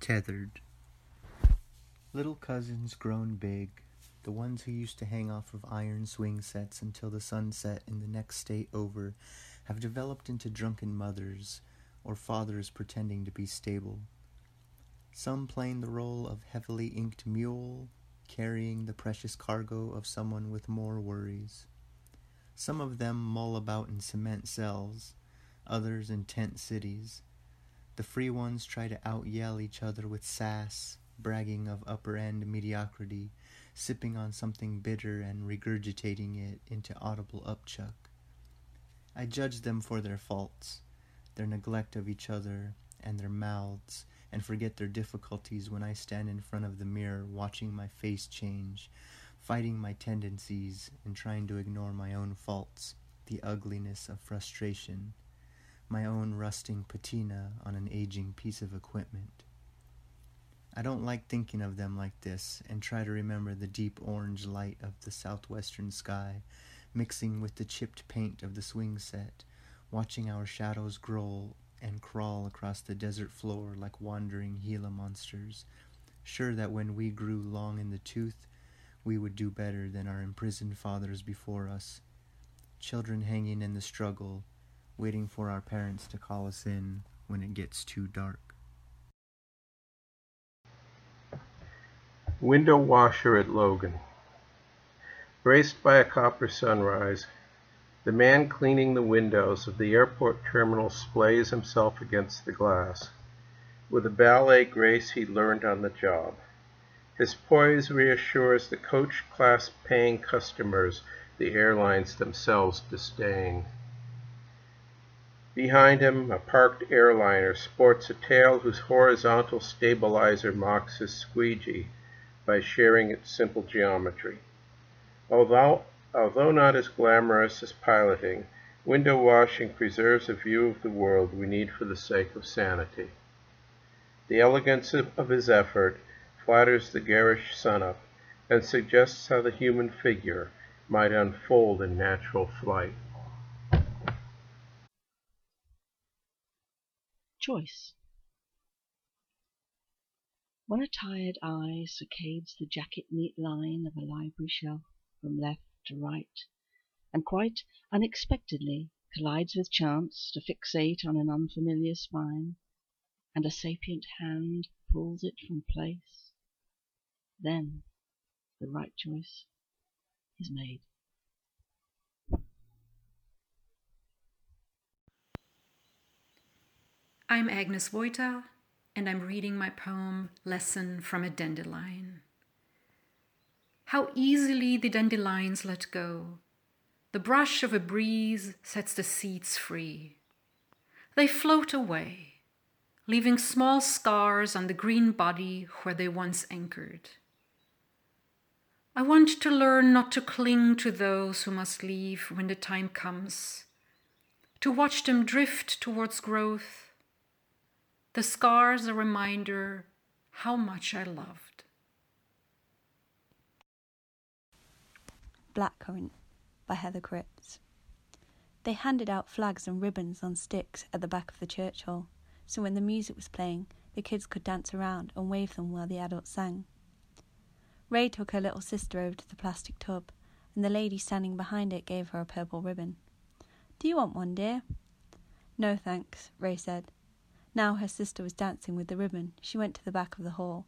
Tethered. Little cousins grown big, the ones who used to hang off of iron swing sets until the sun set in the next state over, have developed into drunken mothers or fathers pretending to be stable. Some playing the role of heavily inked mule, carrying the precious cargo of someone with more worries. Some of them mull about in cement cells, others in tent cities the free ones try to out-yell each other with sass, bragging of upper-end mediocrity, sipping on something bitter and regurgitating it into audible upchuck. I judge them for their faults, their neglect of each other and their mouths, and forget their difficulties when I stand in front of the mirror watching my face change, fighting my tendencies and trying to ignore my own faults, the ugliness of frustration my own rusting patina on an aging piece of equipment. I don't like thinking of them like this and try to remember the deep orange light of the southwestern sky mixing with the chipped paint of the swing set, watching our shadows grow and crawl across the desert floor like wandering Gila monsters, sure that when we grew long in the tooth, we would do better than our imprisoned fathers before us. Children hanging in the struggle, waiting for our parents to call us in when it gets too dark. Window washer at Logan. Braced by a copper sunrise, the man cleaning the windows of the airport terminal splays himself against the glass, with a ballet grace he learned on the job. His poise reassures the coach class paying customers the airlines themselves disdain. Behind him, a parked airliner sports a tail whose horizontal stabilizer mocks his squeegee by sharing its simple geometry. Although, although not as glamorous as piloting, window washing preserves a view of the world we need for the sake of sanity. The elegance of his effort flatters the garish sunup and suggests how the human figure might unfold in natural flight. Choice. When a tired eye saccades the jacket neat line of a library shelf from left to right, and quite unexpectedly collides with chance to fixate on an unfamiliar spine, and a sapient hand pulls it from place, then the right choice is made. I'm Agnes Vojta, and I'm reading my poem Lesson from a Dandelion. How easily the dandelions let go. The brush of a breeze sets the seeds free. They float away, leaving small scars on the green body where they once anchored. I want to learn not to cling to those who must leave when the time comes, to watch them drift towards growth the scars a reminder how much I loved. Blackcurrant by Heather Cripps. They handed out flags and ribbons on sticks at the back of the church hall, so when the music was playing, the kids could dance around and wave them while the adults sang. Ray took her little sister over to the plastic tub, and the lady standing behind it gave her a purple ribbon. Do you want one, dear? No, thanks, Ray said. Now her sister was dancing with the ribbon, she went to the back of the hall,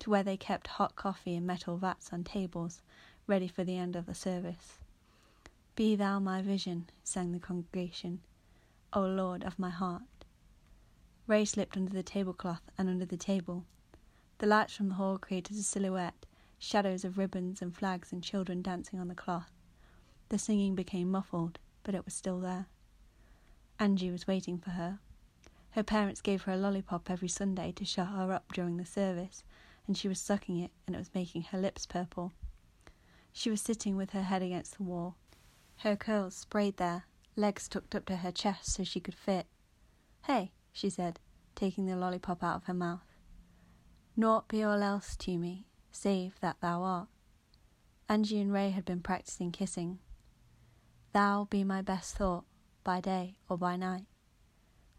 to where they kept hot coffee in metal vats on tables, ready for the end of the service. Be thou my vision, sang the congregation, O Lord of my heart. Ray slipped under the tablecloth and under the table. The lights from the hall created a silhouette, shadows of ribbons and flags and children dancing on the cloth. The singing became muffled, but it was still there. Angie was waiting for her. Her parents gave her a lollipop every Sunday to shut her up during the service, and she was sucking it, and it was making her lips purple. She was sitting with her head against the wall, her curls sprayed there, legs tucked up to her chest so she could fit. Hey, she said, taking the lollipop out of her mouth. Naught be all else to me, save that thou art. Angie and Ray had been practicing kissing. Thou be my best thought, by day or by night.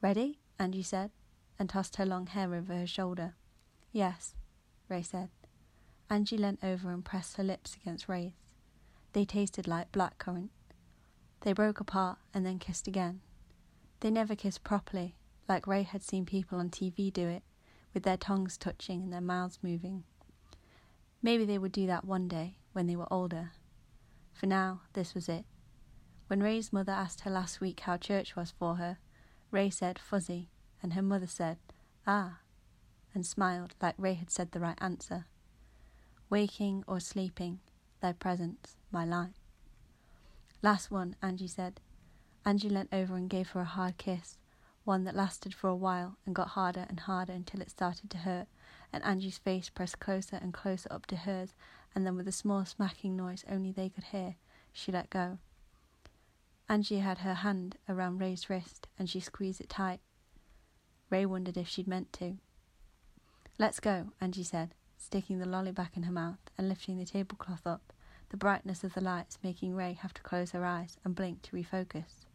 Ready? Angie said, and tossed her long hair over her shoulder. Yes, Ray said. Angie leant over and pressed her lips against Ray's. They tasted like blackcurrant. They broke apart and then kissed again. They never kissed properly, like Ray had seen people on TV do it, with their tongues touching and their mouths moving. Maybe they would do that one day, when they were older. For now, this was it. When Ray's mother asked her last week how church was for her, Ray said fuzzy, and her mother said, ah, and smiled like Ray had said the right answer. Waking or sleeping, thy presence, my light. Last one, Angie said. Angie leant over and gave her a hard kiss, one that lasted for a while and got harder and harder until it started to hurt, and Angie's face pressed closer and closer up to hers, and then with a small smacking noise only they could hear, she let go. Angie had her hand around Ray's wrist, and she squeezed it tight. Ray wondered if she'd meant to. Let's go, Angie said, sticking the lolly back in her mouth and lifting the tablecloth up, the brightness of the lights making Ray have to close her eyes and blink to refocus.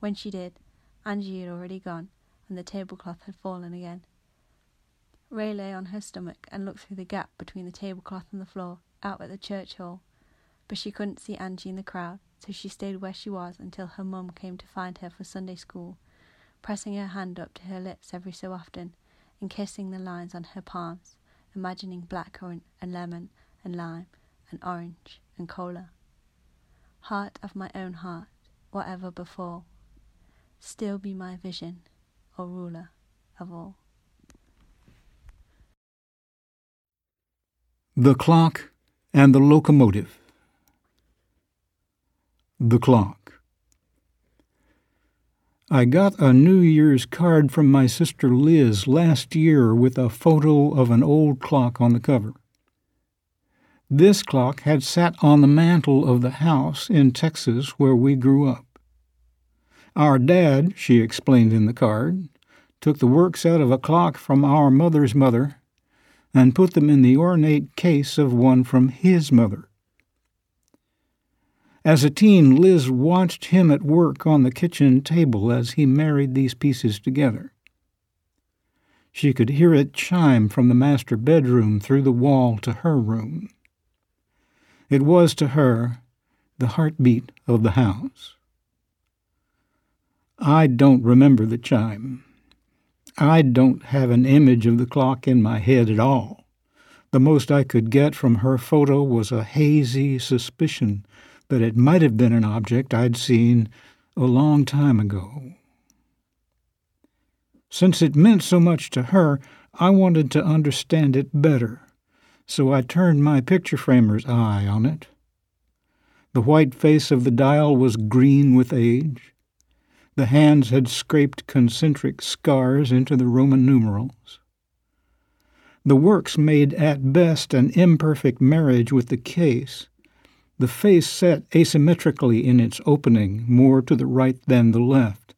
When she did, Angie had already gone, and the tablecloth had fallen again. Ray lay on her stomach and looked through the gap between the tablecloth and the floor, out at the church hall. But she couldn't see Angie in the crowd, so she stayed where she was until her mum came to find her for Sunday school, pressing her hand up to her lips every so often and kissing the lines on her palms, imagining blackcurrant and lemon and lime and orange and cola. Heart of my own heart, whatever befall, still be my vision, O ruler of all. The Clock and the Locomotive. The Clock. I got a New Year's card from my sister Liz last year with a photo of an old clock on the cover. This clock had sat on the mantel of the house in Texas where we grew up. Our dad, she explained in the card, took the works out of a clock from our mother's mother and put them in the ornate case of one from his mother. As a teen, Liz watched him at work on the kitchen table as he married these pieces together. She could hear it chime from the master bedroom through the wall to her room. It was to her the heartbeat of the house. I don't remember the chime. I don't have an image of the clock in my head at all. The most I could get from her photo was a hazy suspicion that it might have been an object I'd seen a long time ago. Since it meant so much to her, I wanted to understand it better, so I turned my picture framer's eye on it. The white face of the dial was green with age. The hands had scraped concentric scars into the Roman numerals. The works made at best an imperfect marriage with the case, the face set asymmetrically in its opening, more to the right than the left.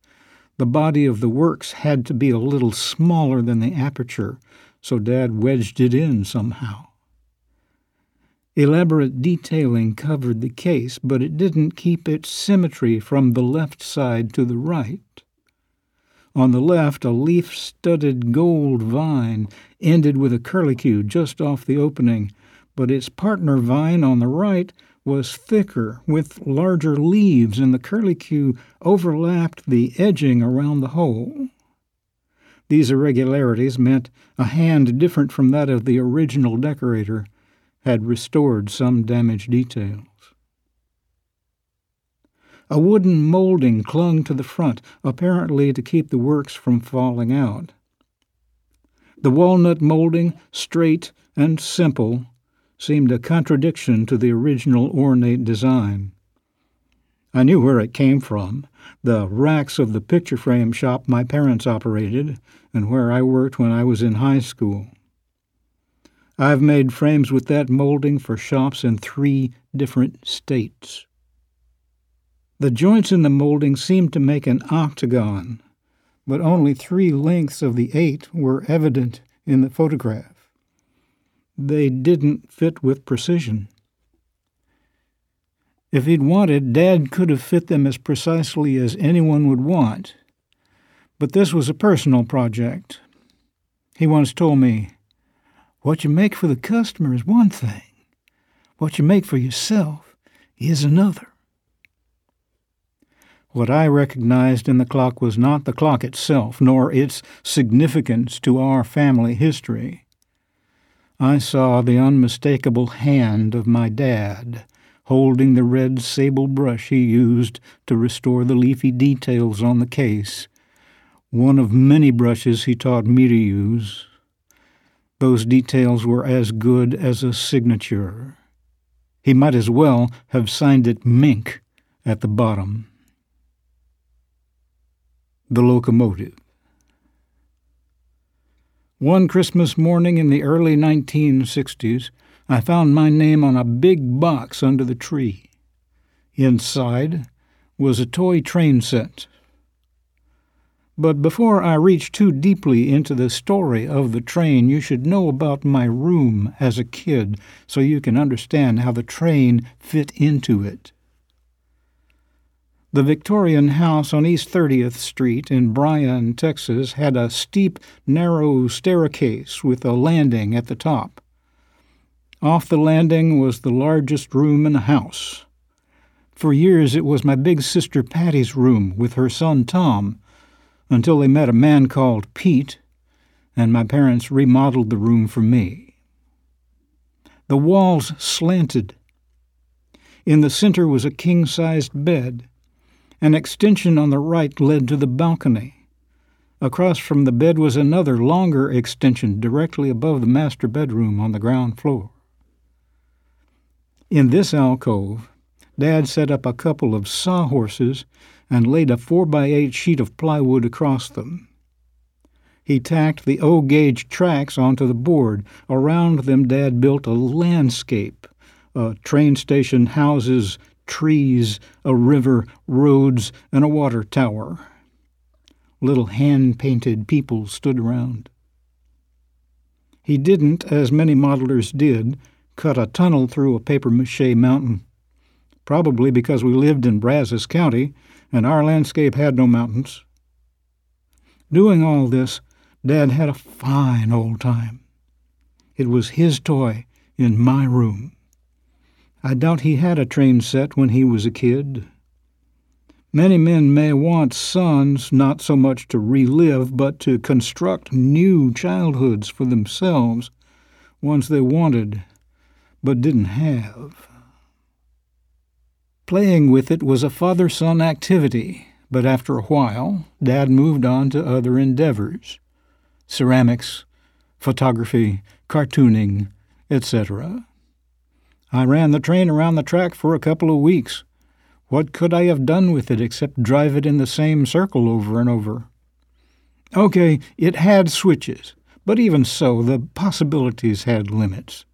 The body of the works had to be a little smaller than the aperture, so Dad wedged it in somehow. Elaborate detailing covered the case, but it didn't keep its symmetry from the left side to the right. On the left, a leaf studded gold vine ended with a curlicue just off the opening, but its partner vine on the right was thicker with larger leaves, and the curlicue overlapped the edging around the hole. These irregularities meant a hand different from that of the original decorator had restored some damaged details. A wooden molding clung to the front, apparently to keep the works from falling out. The walnut molding, straight and simple, seemed a contradiction to the original ornate design. I knew where it came from the racks of the picture frame shop my parents operated, and where I worked when I was in high school. I've made frames with that molding for shops in three different states. The joints in the molding seemed to make an octagon, but only three lengths of the eight were evident in the photograph. They didn't fit with precision. If he'd wanted, Dad could have fit them as precisely as anyone would want. But this was a personal project. He once told me, What you make for the customer is one thing, what you make for yourself is another. What I recognized in the clock was not the clock itself, nor its significance to our family history. I saw the unmistakable hand of my dad holding the red sable brush he used to restore the leafy details on the case, one of many brushes he taught me to use. Those details were as good as a signature. He might as well have signed it Mink at the bottom the locomotive. One Christmas morning in the early 1960s, I found my name on a big box under the tree. Inside was a toy train set. But before I reach too deeply into the story of the train, you should know about my room as a kid so you can understand how the train fit into it. The Victorian house on East 30th Street in Bryan, Texas, had a steep, narrow staircase with a landing at the top. Off the landing was the largest room in the house. For years it was my big sister Patty's room with her son Tom, until they met a man called Pete, and my parents remodeled the room for me. The walls slanted. In the center was a king sized bed an extension on the right led to the balcony. Across from the bed was another, longer extension directly above the master bedroom on the ground floor. In this alcove, Dad set up a couple of sawhorses and laid a four by eight sheet of plywood across them. He tacked the O gauge tracks onto the board. Around them, Dad built a landscape, a train station, houses, trees, a river, roads, and a water tower. Little hand painted people stood around. He didn't, as many modelers did, cut a tunnel through a paper mache mountain. Probably because we lived in Brazos County and our landscape had no mountains. Doing all this, Dad had a fine old time. It was his toy in my room. I doubt he had a train set when he was a kid. Many men may want sons not so much to relive, but to construct new childhoods for themselves, ones they wanted but didn't have. Playing with it was a father son activity, but after a while, Dad moved on to other endeavors ceramics, photography, cartooning, etc. I ran the train around the track for a couple of weeks. What could I have done with it except drive it in the same circle over and over? Okay, it had switches, but even so, the possibilities had limits.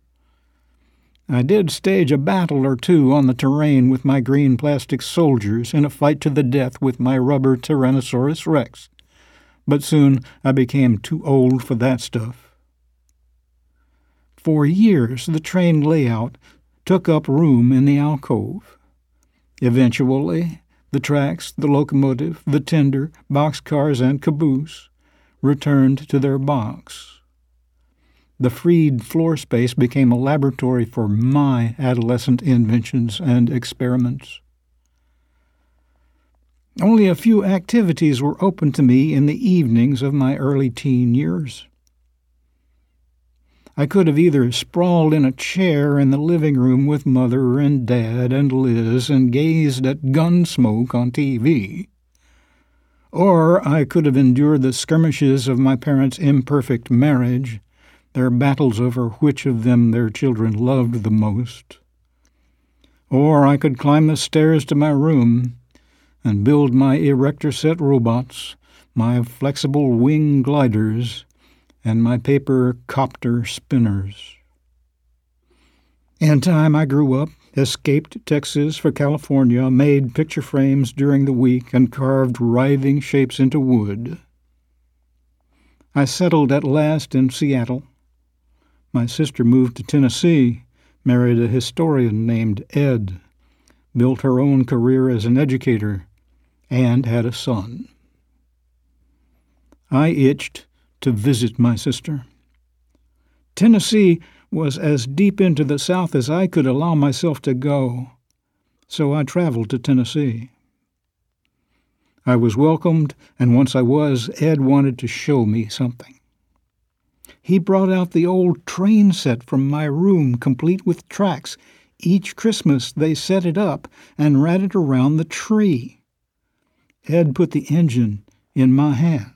I did stage a battle or two on the terrain with my green plastic soldiers in a fight to the death with my rubber Tyrannosaurus rex, but soon I became too old for that stuff. For years, the train layout took up room in the alcove. Eventually, the tracks, the locomotive, the tender, boxcars, and caboose returned to their box. The freed floor space became a laboratory for my adolescent inventions and experiments. Only a few activities were open to me in the evenings of my early teen years. I could have either sprawled in a chair in the living room with Mother and Dad and Liz and gazed at Gunsmoke on TV, or I could have endured the skirmishes of my parents' imperfect marriage, their battles over which of them their children loved the most. Or I could climb the stairs to my room and build my erector set robots, my flexible wing gliders, and my paper copter spinners. In time, I grew up, escaped Texas for California, made picture frames during the week, and carved writhing shapes into wood. I settled at last in Seattle. My sister moved to Tennessee, married a historian named Ed, built her own career as an educator, and had a son. I itched to visit my sister. Tennessee was as deep into the South as I could allow myself to go, so I traveled to Tennessee. I was welcomed, and once I was, Ed wanted to show me something. He brought out the old train set from my room, complete with tracks. Each Christmas they set it up and ran it around the tree. Ed put the engine in my hands.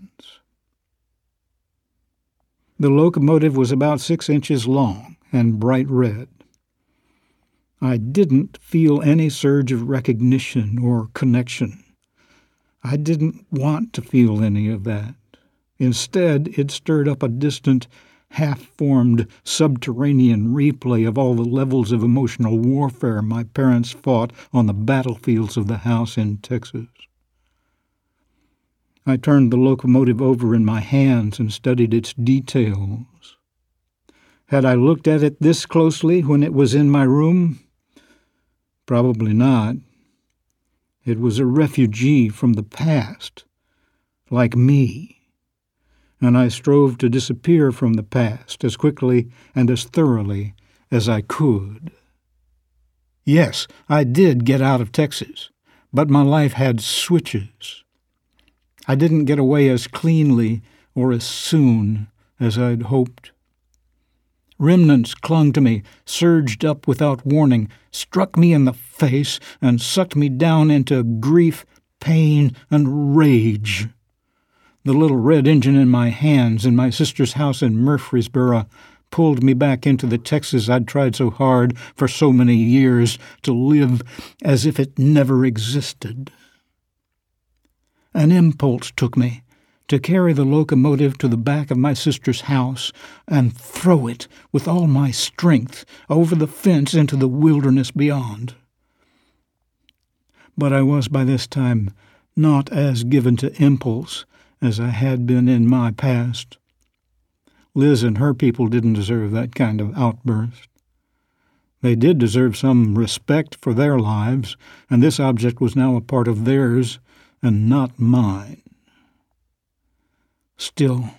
The locomotive was about six inches long and bright red. I didn't feel any surge of recognition or connection. I didn't want to feel any of that. Instead, it stirred up a distant, half formed, subterranean replay of all the levels of emotional warfare my parents fought on the battlefields of the house in Texas. I turned the locomotive over in my hands and studied its details. Had I looked at it this closely when it was in my room? Probably not. It was a refugee from the past, like me, and I strove to disappear from the past as quickly and as thoroughly as I could. Yes, I did get out of Texas, but my life had switches. I didn't get away as cleanly or as soon as I'd hoped. Remnants clung to me, surged up without warning, struck me in the face, and sucked me down into grief, pain, and rage. The little red engine in my hands in my sister's house in Murfreesboro pulled me back into the Texas I'd tried so hard for so many years to live as if it never existed. An impulse took me to carry the locomotive to the back of my sister's house and throw it with all my strength over the fence into the wilderness beyond. But I was by this time not as given to impulse as I had been in my past. Liz and her people didn't deserve that kind of outburst. They did deserve some respect for their lives, and this object was now a part of theirs and not mine. Still,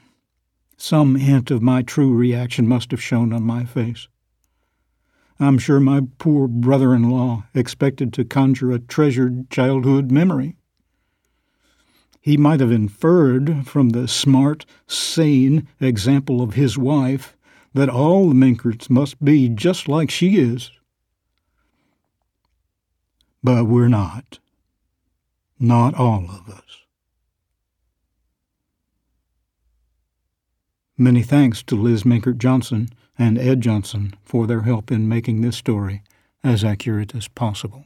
some hint of my true reaction must have shown on my face. I'm sure my poor brother in law expected to conjure a treasured childhood memory. He might have inferred from the smart, sane example of his wife that all the Minkerts must be just like she is. But we're not. Not all of us. Many thanks to Liz Minkert Johnson and Ed Johnson for their help in making this story as accurate as possible.